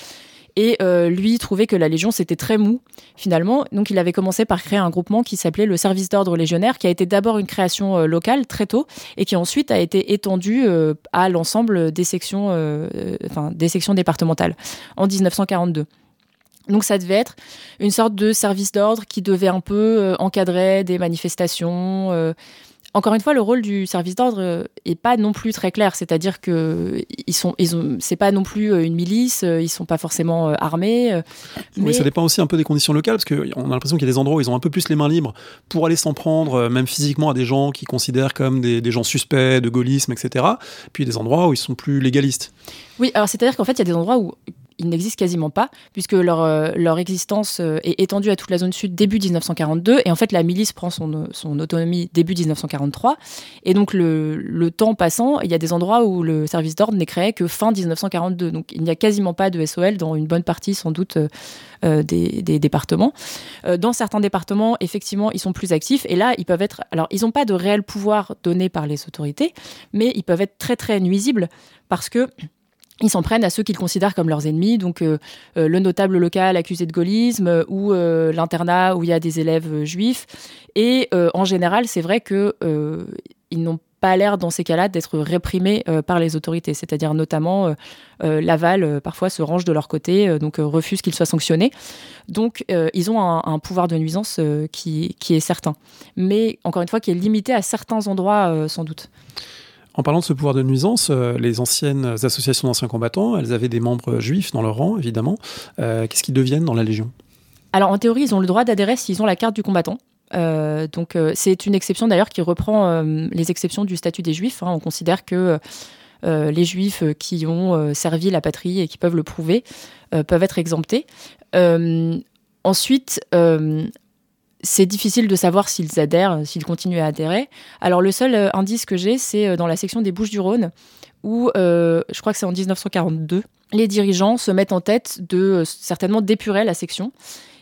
Et euh, lui trouvait que la Légion, c'était très mou, finalement. Donc il avait commencé par créer un groupement qui s'appelait le Service d'ordre légionnaire, qui a été d'abord une création euh, locale, très tôt, et qui ensuite a été étendue euh, à l'ensemble des euh, euh, des sections départementales en 1942. Donc ça devait être une sorte de service d'ordre qui devait un peu euh, encadrer des manifestations. euh. Encore une fois, le rôle du service d'ordre euh, est pas non plus très clair, c'est-à-dire que ils sont, ils ont, c'est pas non plus une milice, ils sont pas forcément armés. Oui, ça dépend aussi un peu des conditions locales, parce qu'on a l'impression qu'il y a des endroits où ils ont un peu plus les mains libres pour aller s'en prendre, même physiquement, à des gens qu'ils considèrent comme des, des gens suspects de gaullisme, etc. Puis des endroits où ils sont plus légalistes. Oui, alors c'est-à-dire qu'en fait, il y a des endroits où ils n'existent quasiment pas, puisque leur, euh, existence euh, est étendue à toute la zone sud début 1942, et en fait la milice prend son, son autonomie début 1943, et donc le, temps passant, il y a des endroits où le service d'ordre n'est créé que fin 1942, donc il n'y a quasiment pas de SOL dans une bonne partie sans doute euh, des, des départements. Dans certains départements, effectivement, ils sont plus actifs, et là, ils peuvent être... Alors, ils n'ont pas de réel pouvoir donné par les autorités, mais ils peuvent être très très nuisibles, parce que ils s'en prennent à ceux qu'ils considèrent comme leurs ennemis, donc euh, euh, le notable local accusé de gaullisme euh, ou l'internat où il y a des élèves juifs. Et en général, c'est vrai que euh, ils n'ont pas l'air dans ces cas-là d'être réprimés par les autorités, c'est-à-dire notamment Laval parfois se range de leur côté, donc refuse qu'ils soient sanctionnés. Donc ils ont un, pouvoir de nuisance qui, est certain, mais encore une fois qui est limité à certains endroits sans doute. En parlant de ce pouvoir de nuisance, euh, les anciennes associations d'anciens combattants, elles avaient des membres juifs dans leur rang, évidemment. Euh, Qu'est-ce qu'ils deviennent dans la Légion? Alors en théorie, ils ont le droit d'adhérer s'ils ont la carte du combattant. Euh, donc c'est une exception d'ailleurs qui reprend les exceptions du statut des juifs. hein. On considère que les juifs qui ont servi la patrie et qui peuvent le prouver peuvent être exemptés. Ensuite, c'est difficile de savoir s'ils adhèrent, s'ils continuent à adhérer. Alors le seul indice que j'ai, c'est dans la section des Bouches-du-Rhône, où je crois que c'est en 1942, les dirigeants se mettent en tête de certainement d'épurer la section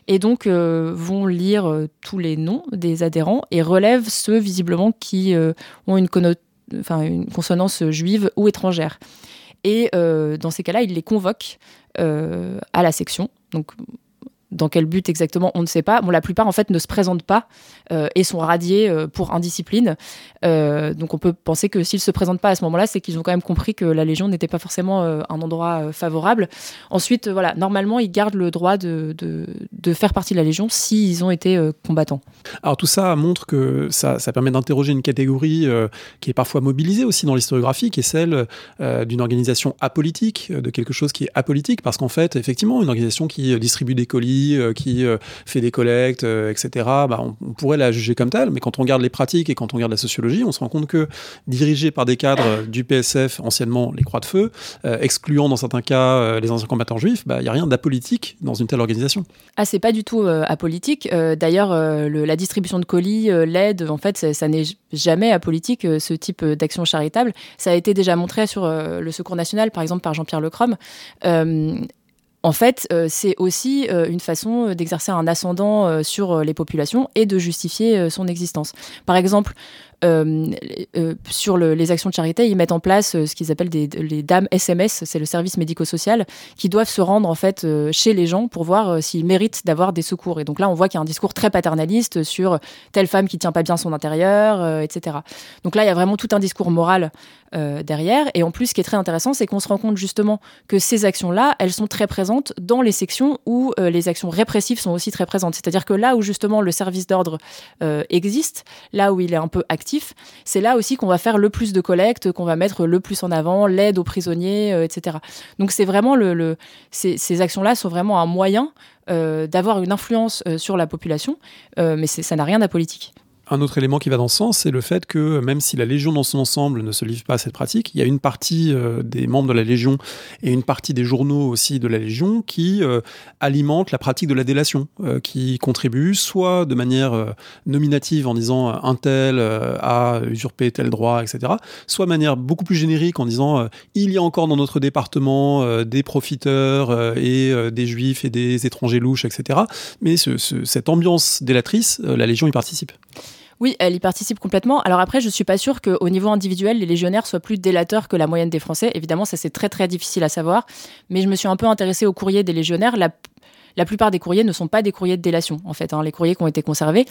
et donc vont lire tous les noms des adhérents et relèvent ceux visiblement qui ont une, une consonance juive ou étrangère. Et dans ces cas-là, ils les convoquent à la section. Donc dans quel but exactement, on ne sait pas. Bon, la plupart, en fait, ne se présentent pas euh, et sont radiés euh, pour indiscipline. Euh, donc, on peut penser que s'ils ne se présentent pas à ce moment-là, c'est qu'ils ont quand même compris que la Légion n'était pas forcément un endroit favorable. Ensuite, voilà, normalement, ils gardent le droit de, faire partie de la Légion s'ils ont été combattants. Alors, tout ça montre que ça, ça permet d'interroger une catégorie qui est parfois mobilisée aussi dans l'historiographie, qui est celle d'une organisation apolitique, de quelque chose qui est apolitique, parce qu'en fait, effectivement, une organisation qui distribue des colis, euh, qui euh, fait des collectes, euh, etc., bah, on, pourrait la juger comme telle, mais quand on regarde les pratiques et quand on regarde la sociologie, on se rend compte que dirigée par des cadres du PSF, anciennement les Croix de Feu, excluant dans certains cas les anciens combattants juifs, il bah, n'y a rien d'apolitique dans une telle organisation. Ah, c'est pas du tout apolitique. D'ailleurs, la distribution de colis, l'aide, en fait, ça, n'est jamais apolitique, ce type d'action charitable. Ça a été déjà montré sur le Secours national, par exemple, par Jean-Pierre Lecrom en fait, euh, c'est aussi euh, une façon euh, d'exercer un ascendant sur les populations et de justifier son existence. Par exemple, euh, euh, sur les actions de charité, ils mettent en place euh, ce qu'ils appellent les dames SMS, c'est le service médico-social, qui doivent se rendre en fait chez les gens pour voir s'ils méritent d'avoir des secours. Et donc là, on voit qu'il y a un discours très paternaliste sur telle femme qui tient pas bien son intérieur, etc. Donc là, il y a vraiment tout un discours moral derrière. Et en plus, ce qui est très intéressant, c'est qu'on se rend compte justement que ces actions-là, elles sont très présentes dans les sections où les actions répressives sont aussi très présentes. C'est-à-dire que là où justement le service d'ordre existe, là où il est un peu actif, c'est là aussi qu'on va faire le plus de collectes, qu'on va mettre le plus en avant, l'aide aux prisonniers, euh, etc. Donc c'est vraiment ces, actions-là sont vraiment un moyen euh, d'avoir une influence euh, sur la population, mais ça n'a rien d'apolitique. Un autre élément qui va dans ce sens, c'est le fait que même si la Légion dans son ensemble ne se livre pas à cette pratique, il y a une partie euh, des membres de la Légion et une partie des journaux aussi de la Légion qui euh, alimentent la pratique de la délation, euh, qui contribuent soit de manière nominative en disant un tel a usurpé tel droit, etc., soit de manière beaucoup plus générique en disant il y a encore dans notre département des profiteurs et des juifs et des étrangers louches, etc. Mais cette ambiance délatrice, la Légion y participe. Oui, elle y participe complètement. Alors après, je suis pas sûre qu'au niveau individuel, les légionnaires soient plus délateurs que la moyenne des Français. Évidemment, ça c'est très très difficile à savoir. Mais je me suis un peu intéressée au courrier des légionnaires. La, la plupart des courriers ne sont pas des courriers de délation, en fait. Hein, les courriers qui ont été conservés.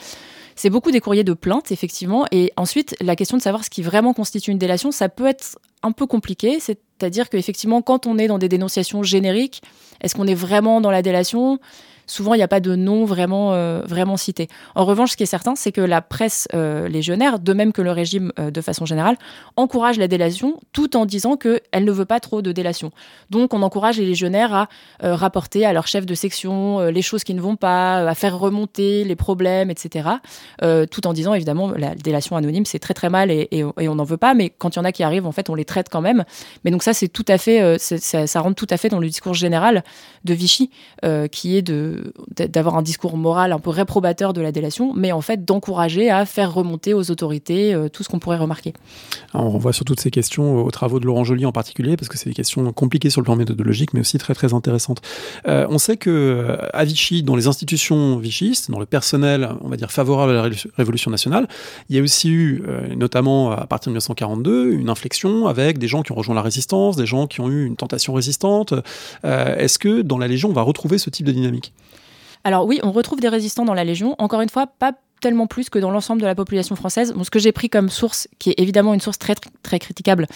C'est beaucoup des courriers de plainte, effectivement. Et ensuite, la question de savoir ce qui vraiment constitue une délation, ça peut être un peu compliqué. C'est-à-dire qu'effectivement, quand on est dans des dénonciations génériques, est-ce qu'on est vraiment dans la délation? Souvent il n'y a pas de nom vraiment, euh, vraiment cité. En revanche, ce qui est certain, c'est que la presse euh, légionnaire, de même que le régime euh, de façon générale, encourage la délation tout en disant qu'elle ne veut pas trop de délation. Donc on encourage les légionnaires à rapporter à leur chef de section les choses qui ne vont pas, à faire remonter les problèmes, etc. tout en disant évidemment la délation anonyme c'est très très mal et, on n'en veut pas, mais quand il y en a qui arrivent, en fait on les traite quand même. Mais donc ça c'est tout à fait, ça, ça rentre tout à fait dans le discours général de Vichy, qui est de d'avoir un discours moral un peu réprobateur de la délation, mais en fait d'encourager à faire remonter aux autorités euh, tout ce qu'on pourrait remarquer. on renvoie sur toutes ces questions aux travaux de Laurent Joly en particulier, parce que c'est des questions compliquées sur le plan méthodologique, mais aussi très très intéressantes. Euh, on sait que euh, à Vichy, dans les institutions vichistes, dans le personnel, on va dire favorable à la Révolution nationale, il y a aussi eu, notamment à partir de 1942, une inflexion avec des gens qui ont rejoint la résistance, des gens qui ont eu une tentation résistante. Est-ce que dans la Légion, on va retrouver ce type de dynamique? Alors oui, on retrouve des résistants dans la Légion. Encore une fois, pas tellement plus que dans l'ensemble de la population française. ce que j'ai pris comme source, qui est évidemment une source très, très critiquable,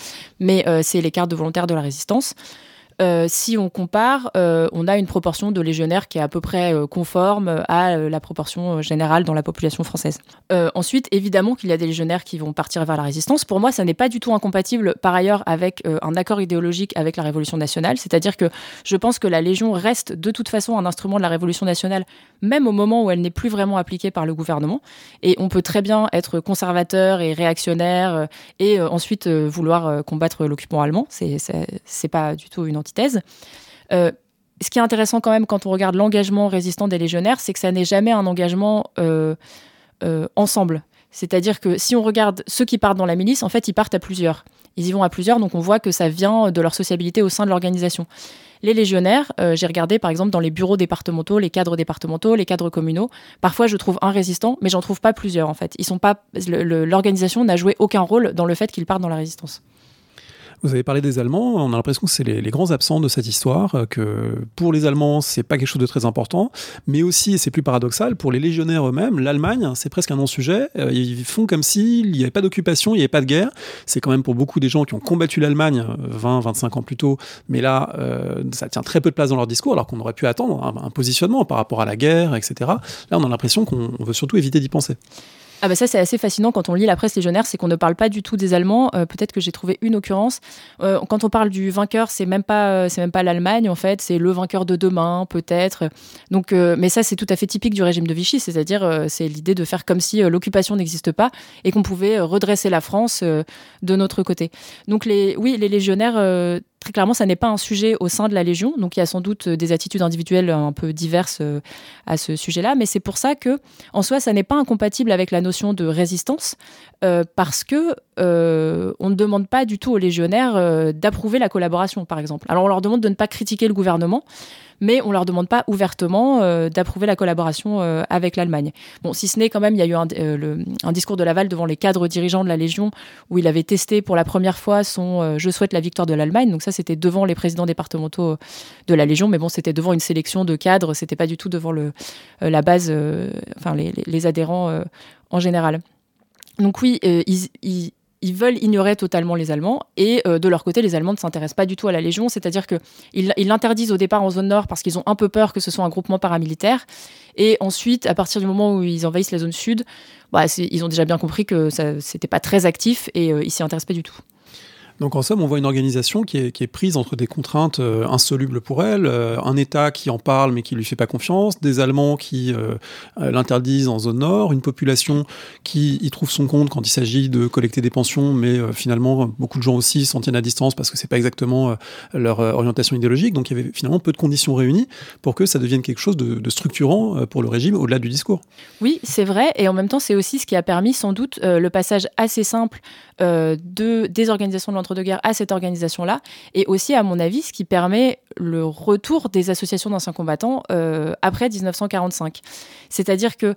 mais euh, c'est les cartes de volontaires de la résistance. Euh, si on compare, euh, on a une proportion de légionnaires qui est à peu près euh, conforme à la proportion générale dans la population française. ensuite, évidemment qu'il y a des légionnaires qui vont partir vers la résistance. Pour moi, ça n'est pas du tout incompatible par ailleurs avec un accord idéologique avec la Révolution nationale. C'est-à-dire que je pense que la Légion reste de toute façon un instrument de la Révolution nationale, même au moment où elle n'est plus vraiment appliquée par le gouvernement. Et on peut très bien être conservateur et réactionnaire et ensuite vouloir combattre l'occupant allemand. C'est pas du tout une antithèse. Euh, ce qui est intéressant quand même quand on regarde l'engagement résistant des légionnaires, c'est que ça n'est jamais un engagement ensemble. C'est-à-dire que si on regarde ceux qui partent dans la milice, en fait, ils partent à plusieurs. Ils y vont à plusieurs, donc on voit que ça vient de leur sociabilité au sein de l'organisation. Les légionnaires, euh, j'ai regardé par exemple dans les bureaux départementaux, les cadres départementaux, les cadres communaux. Parfois, je trouve un résistant, mais j'en trouve pas plusieurs en fait. Ils sont pas, l'organisation n'a joué aucun rôle dans le fait qu'ils partent dans la résistance. Vous avez parlé des Allemands, on a l'impression que c'est les, grands absents de cette histoire, euh, que pour les Allemands, c'est pas quelque chose de très important, mais aussi, et c'est plus paradoxal, pour les légionnaires eux-mêmes, l'Allemagne, c'est presque un non-sujet. Euh, ils font comme s'il n'y avait pas d'occupation, il n'y avait pas de guerre. C'est quand même pour beaucoup des gens qui ont combattu l'Allemagne 20, euh, 25 ans plus tôt, mais là, ça tient très peu de place dans leur discours, alors qu'on aurait pu attendre un positionnement par rapport à la guerre, etc. Là, on a l'impression qu'on veut surtout éviter d'y penser. Ah bah ça c'est assez fascinant quand on lit la presse légionnaire, c'est qu'on ne parle pas du tout des Allemands. Euh, peut-être que j'ai trouvé une occurrence. Euh, quand on parle du vainqueur, c'est même pas euh, c'est même pas l'Allemagne en fait, c'est le vainqueur de demain peut-être. Donc mais ça c'est tout à fait typique du régime de Vichy, c'est-à-dire c'est l'idée de faire comme si l'occupation n'existe pas et qu'on pouvait redresser la France de notre côté. Donc les oui les légionnaires très clairement, ça n'est pas un sujet au sein de la Légion. Donc, il y a sans doute des attitudes individuelles un peu diverses euh, à ce sujet-là. Mais c'est pour ça que, en soi, ça n'est pas incompatible avec la notion de résistance, euh, parce que euh, on ne demande pas du tout aux légionnaires d'approuver la collaboration, par exemple. Alors, on leur demande de ne pas critiquer le gouvernement mais on leur demande pas ouvertement euh, d'approuver la collaboration euh, avec l'Allemagne. Bon, si ce n'est quand même, il y a eu un, euh, un, discours de Laval devant les cadres dirigeants de la Légion où il avait testé pour la première fois son Je souhaite la victoire de l'Allemagne. Donc c'était devant les présidents départementaux de la Légion, mais bon, c'était devant une sélection de cadres, c'était pas du tout devant le, la base, enfin les, adhérents en général. Donc oui, ils, veulent ignorer totalement les Allemands. Et euh, de leur côté, les Allemands ne s'intéressent pas du tout à la Légion, c'est-à-dire qu'ils ils l'interdisent au départ en zone nord parce qu'ils ont un peu peur que ce soit un groupement paramilitaire. Et ensuite, à partir du moment où ils envahissent la zone sud, bah, ils ont déjà bien compris que ça n'était pas très actif et euh, ils s'y intéressent pas du tout. Donc en somme, on voit une organisation qui est, prise entre des contraintes euh, insolubles pour elle, euh, un État qui en parle mais qui lui fait pas confiance, des Allemands qui euh, l'interdisent en zone nord, une population qui y trouve son compte quand il s'agit de collecter des pensions, mais finalement beaucoup de gens aussi s'en tiennent à distance parce que c'est pas exactement leur orientation idéologique. Donc il y avait finalement peu de conditions réunies pour que ça devienne quelque chose de, structurant pour le régime au-delà du discours. Oui, c'est vrai, et en même temps c'est aussi ce qui a permis sans doute le passage assez simple de des organisations de de guerre à cette organisation-là, et aussi, à mon avis, ce qui permet le retour des associations d'anciens combattants euh, après 1945. C'est-à-dire que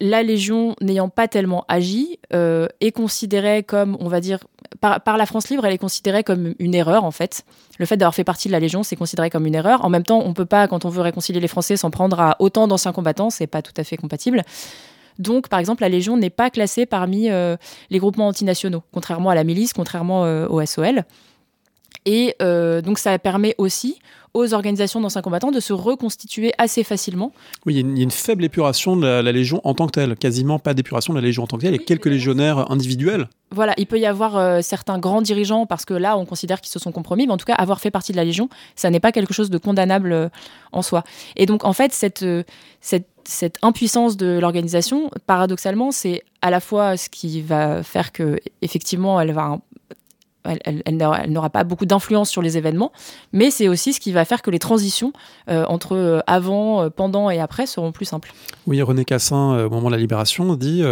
la Légion, n'ayant pas tellement agi, euh, est considérée comme, on va dire, par, la France libre, elle est considérée comme une erreur, en fait. Le fait d'avoir fait partie de la Légion, c'est considéré comme une erreur. En même temps, on peut pas, quand on veut réconcilier les Français, s'en prendre à autant d'anciens combattants, c'est pas tout à fait compatible. Donc, par exemple, la Légion n'est pas classée parmi euh, les groupements antinationaux, contrairement à la milice, contrairement euh, au SOL. Et euh, donc, ça permet aussi aux organisations d'anciens combattants de se reconstituer assez facilement. Oui, il y, a une, faible épuration de la, Légion en tant que telle, quasiment pas d'épuration de la Légion en tant que telle, et quelques légionnaires individuels. Voilà, il peut y avoir certains grands dirigeants, parce que là, on considère qu'ils se sont compromis, mais en tout cas, avoir fait partie de la Légion, ça n'est pas quelque chose de condamnable en soi. Et donc, en fait, cette, cette cette impuissance de l'organisation, paradoxalement, c'est à la fois ce qui va faire que effectivement elle va elle, n'aura pas beaucoup d'influence sur les événements, mais c'est aussi ce qui va faire que les transitions euh, entre euh, avant, euh, pendant et après seront plus simples. Oui, René Cassin, au moment de la libération, dit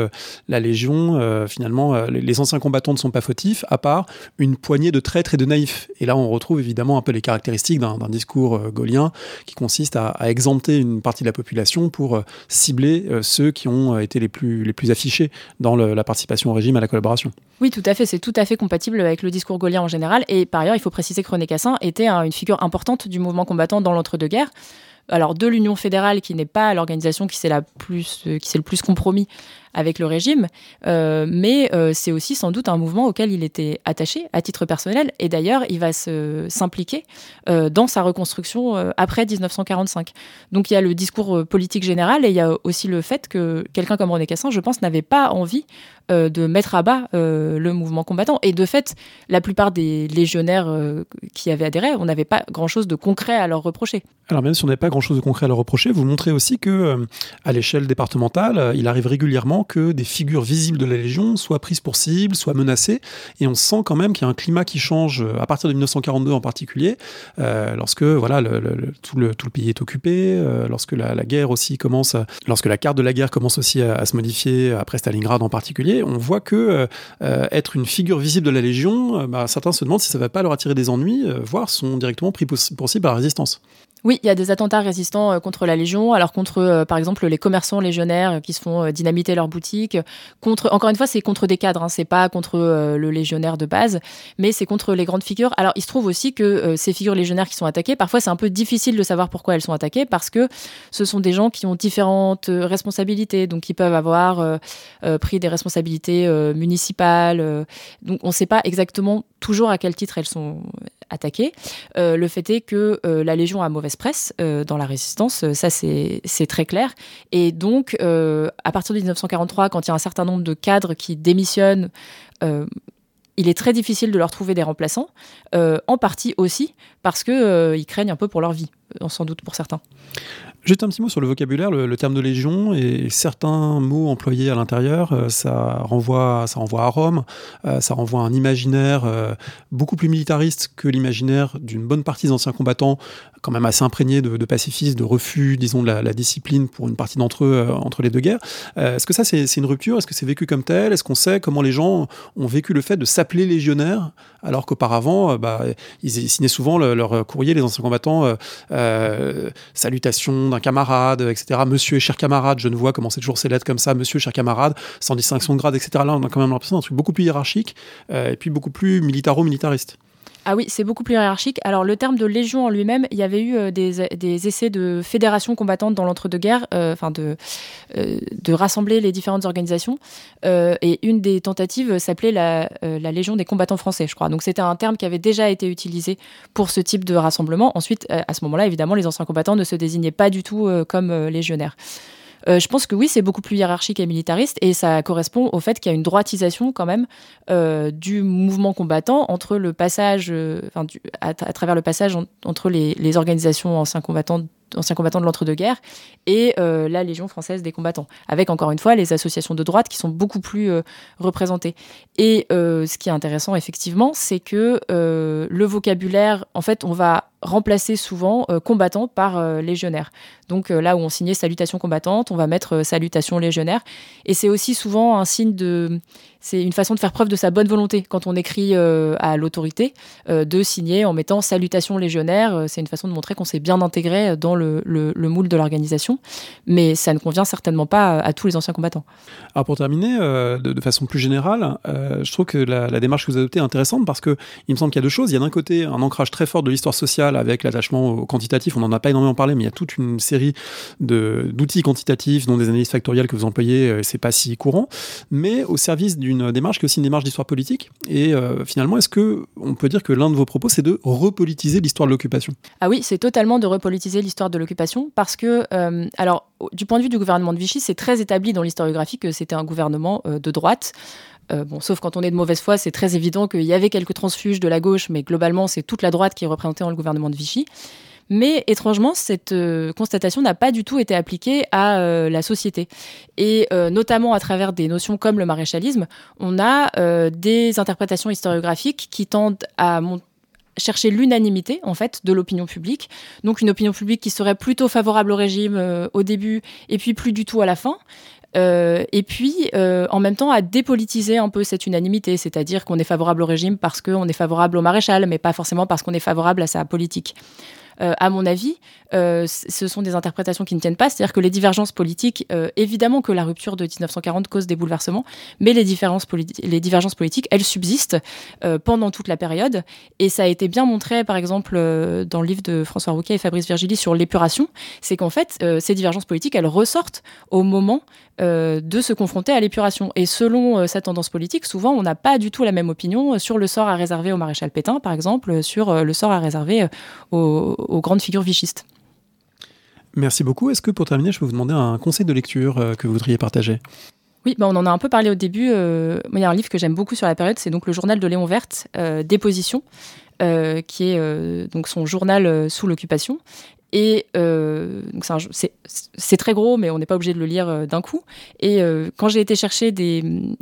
la Légion, finalement, les anciens combattants ne sont pas fautifs, à part une poignée de traîtres et de naïfs. Et là, on retrouve évidemment un peu les caractéristiques d'un discours gaulien qui consiste à, exempter une partie de la population pour cibler ceux qui ont été les plus, les plus affichés dans la participation au régime à la collaboration. Oui, tout à fait. C'est tout à fait compatible avec le discours gaulien en général. Et par ailleurs, il faut préciser que René Cassin était une figure importante du mouvement combattant dans l'entre-deux-guerres alors de l'Union fédérale qui n'est pas l'organisation qui s'est s'est le plus compromis avec le régime, euh, mais euh, c'est aussi sans doute un mouvement auquel il était attaché à titre personnel, et d'ailleurs il va s'impliquer euh, dans sa reconstruction après 1945. Donc il y a le discours politique général, et il y a aussi le fait que quelqu'un comme René Cassin, je pense, n'avait pas envie de mettre à bas le mouvement combattant. Et de fait, la plupart des légionnaires qui avaient adhéré, on n'avait pas grand-chose de concret à leur reprocher. Alors même si on n'avait pas grand-chose de concret à leur reprocher, vous montrez aussi que à l'échelle départementale, il arrive régulièrement que des figures visibles de la Légion soient prises pour cible, soient menacées, et on sent quand même qu'il y a un climat qui change euh, à partir de 1942 en particulier, euh, lorsque voilà tout, le, tout, le, pays est occupé, euh, lorsque la, guerre aussi commence, lorsque la carte de la guerre commence aussi à, se modifier après Stalingrad en particulier, on voit que être une figure visible de la Légion, bah, certains se demandent si ça ne va pas leur attirer des ennuis, voire sont directement pris pour cible par la résistance. Oui, il y a des attentats résistants euh, contre la Légion, alors contre, euh, par exemple, les commerçants légionnaires euh, qui se font dynamiter leurs boutiques. Contre, encore une fois, c'est contre des cadres, hein, c'est pas contre le légionnaire de base, mais c'est contre les grandes figures. Alors, il se trouve aussi que ces figures légionnaires qui sont attaquées, parfois c'est un peu difficile de savoir pourquoi elles sont attaquées, parce que ce sont des gens qui ont différentes responsabilités, donc qui peuvent avoir pris des responsabilités municipales. donc, on ne sait pas exactement toujours à quel titre elles sont attaquées. le fait est que la Légion a mauvaise presse euh, dans la résistance, euh, ça c'est très clair. Et donc, euh, à partir de 1943, quand il y a un certain nombre de cadres qui démissionnent, il est très difficile de leur trouver des remplaçants, en partie aussi parce qu'ils craignent un peu pour leur vie, sans doute pour certains. Juste un petit mot sur le vocabulaire, le, terme de légion et certains mots employés à l'intérieur, euh, ça renvoie, ça renvoie à Rome, euh, ça renvoie à un imaginaire euh, beaucoup plus militariste que l'imaginaire d'une bonne partie des anciens combattants, quand même assez imprégné de, pacifisme, de refus, disons, de la, discipline pour une partie d'entre eux entre les deux guerres. Est-ce que ça, c'est une rupture? Est-ce que c'est vécu comme tel? Est-ce qu'on sait comment les gens ont vécu le fait de s'appeler légionnaire alors qu'auparavant, bah, ils signaient souvent leur courrier, les anciens combattants, salutations camarade, etc. Monsieur et cher camarade, je ne vois comment c'est toujours ces lettres comme ça, monsieur, cher camarade, sans distinction de grade, etc. Là, on a quand même l'impression d'un truc beaucoup plus hiérarchique euh, et puis beaucoup plus militaro-militariste. Ah oui, c'est beaucoup plus hiérarchique. Alors le terme de légion en lui-même, il y avait eu euh, des, essais de fédération combattante dans l'entre-deux-guerres, euh, de, de rassembler les différentes organisations. et une des tentatives s'appelait la, la, Légion des combattants français, je crois. Donc c'était un terme qui avait déjà été utilisé pour ce type de rassemblement. Ensuite, à ce moment-là, évidemment, les anciens combattants ne se désignaient pas du tout comme légionnaires. Euh, je pense que oui, c'est beaucoup plus hiérarchique et militariste et ça correspond au fait qu'il y a une droitisation quand même euh, du mouvement combattant entre le passage, euh, enfin, à, travers le passage entre les, organisations anciens combattants anciens combattants de l'entre-deux-guerres, et la Légion française des combattants, avec encore une fois les associations de droite qui sont beaucoup plus représentées. Et ce qui est intéressant, effectivement, c'est que le vocabulaire, en fait, on va remplacer souvent combattant par légionnaire. Donc là où on signait salutation combattante, on va mettre salutation légionnaire. Et c'est aussi souvent un signe de c'est une façon de faire preuve de sa bonne volonté quand on écrit euh, à l'autorité, euh, de signer en mettant salutation légionnaire. Euh, c'est une façon de montrer qu'on s'est bien intégré dans le, moule de l'organisation. Mais ça ne convient certainement pas à, tous les anciens combattants. Alors pour terminer, de, façon plus générale, je trouve que la, démarche que vous adoptez est intéressante parce qu'il me semble qu'il y a deux choses. Il y a d'un côté un ancrage très fort de l'histoire sociale avec l'attachement au quantitatif. On n'en a pas énormément parlé, mais il y a toute une série d'outils quantitatifs, dont des analyses factorielles que vous employez. c'est pas si courant, mais au service d'une une démarche qui est aussi une démarche d'histoire politique. Et euh, finalement, est-ce que on peut dire que l'un de vos propos, c'est de repolitiser l'histoire de l'occupation? Ah oui, c'est totalement de repolitiser l'histoire de l'occupation parce que, euh, alors, du point de vue du gouvernement de Vichy, c'est très établi dans l'historiographie que c'était un gouvernement euh, de droite. Bon, sauf quand on est de mauvaise foi, c'est très évident qu'il y avait quelques transfuges de la gauche, mais globalement, c'est toute la droite qui est représentée dans le gouvernement de Vichy. Mais étrangement, cette euh, constatation n'a pas du tout été appliquée à euh, la société. Et euh, notamment à travers des notions comme le maréchalisme, on a des interprétations historiographiques qui tendent à chercher l'unanimité en fait de l'opinion publique. Donc une opinion publique qui serait plutôt favorable au régime au début et puis plus du tout à la fin. Et puis, en même temps, à dépolitiser un peu cette unanimité, c'est-à-dire qu'on est favorable au régime parce qu'on est favorable au maréchal, mais pas forcément parce qu'on est favorable à sa politique. Euh, à mon avis, euh, ce sont des interprétations qui ne tiennent pas. C'est-à-dire que les divergences politiques, euh, évidemment que la rupture de 1940 cause des bouleversements, mais les, différences les divergences politiques, elles subsistent pendant toute la période. Et ça a été bien montré, par exemple, dans le livre de François Rouquet et Fabrice Virgili sur l'épuration. C'est qu'en fait, ces divergences politiques, elles ressortent au moment de se confronter à l'épuration. Et selon sa tendance politique, souvent, on n'a pas du tout la même opinion sur le sort à réserver au maréchal Pétain, par exemple, sur le sort à réserver aux aux grandes figures vichistes. Merci beaucoup. Est-ce que pour terminer, je peux vous demander un conseil de lecture euh, que vous voudriez partager? Oui, bah on en a un peu parlé au début. Euh, il y a un livre que j'aime beaucoup sur la période, c'est donc le journal de Léon Verte, euh, Déposition, qui est donc son journal sous l'occupation. Et c'est très gros, mais on n'est pas obligé de le lire d'un coup. Et quand j'ai été chercher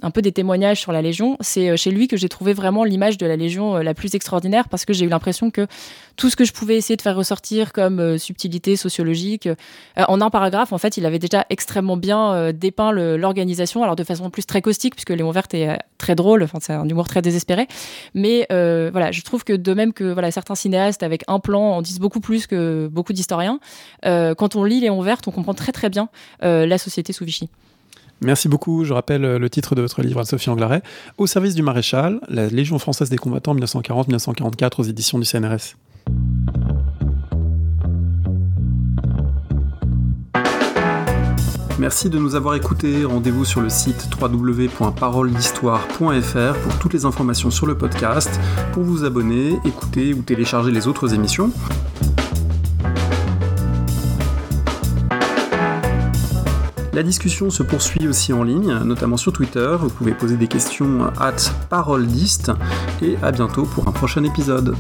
un peu des témoignages sur la Légion, c'est chez lui que j'ai trouvé vraiment l'image de la Légion la plus extraordinaire parce que j'ai eu l'impression que tout ce que je pouvais essayer de faire ressortir comme subtilité sociologique, en un paragraphe, en fait, il avait déjà extrêmement bien dépeint l'organisation, alors de façon plus très caustique, puisque Léon Verte est très drôle, c'est un humour très désespéré. Mais voilà, je trouve que de même que voilà, certains cinéastes avec un plan en disent beaucoup plus que beaucoup d'historiens, quand on lit Léon Verte, on comprend très très bien la société sous Vichy. Merci beaucoup. Je rappelle euh, le titre de votre livre de Sophie Anglaret, Au service du maréchal, la Légion française des combattants 1940-1944 aux éditions du CNRS. Merci de nous avoir écoutés. Rendez-vous sur le site www.paroledhistoire.fr pour toutes les informations sur le podcast, pour vous abonner, écouter ou télécharger les autres émissions. La discussion se poursuit aussi en ligne, notamment sur Twitter. Vous pouvez poser des questions at parolediste et à bientôt pour un prochain épisode.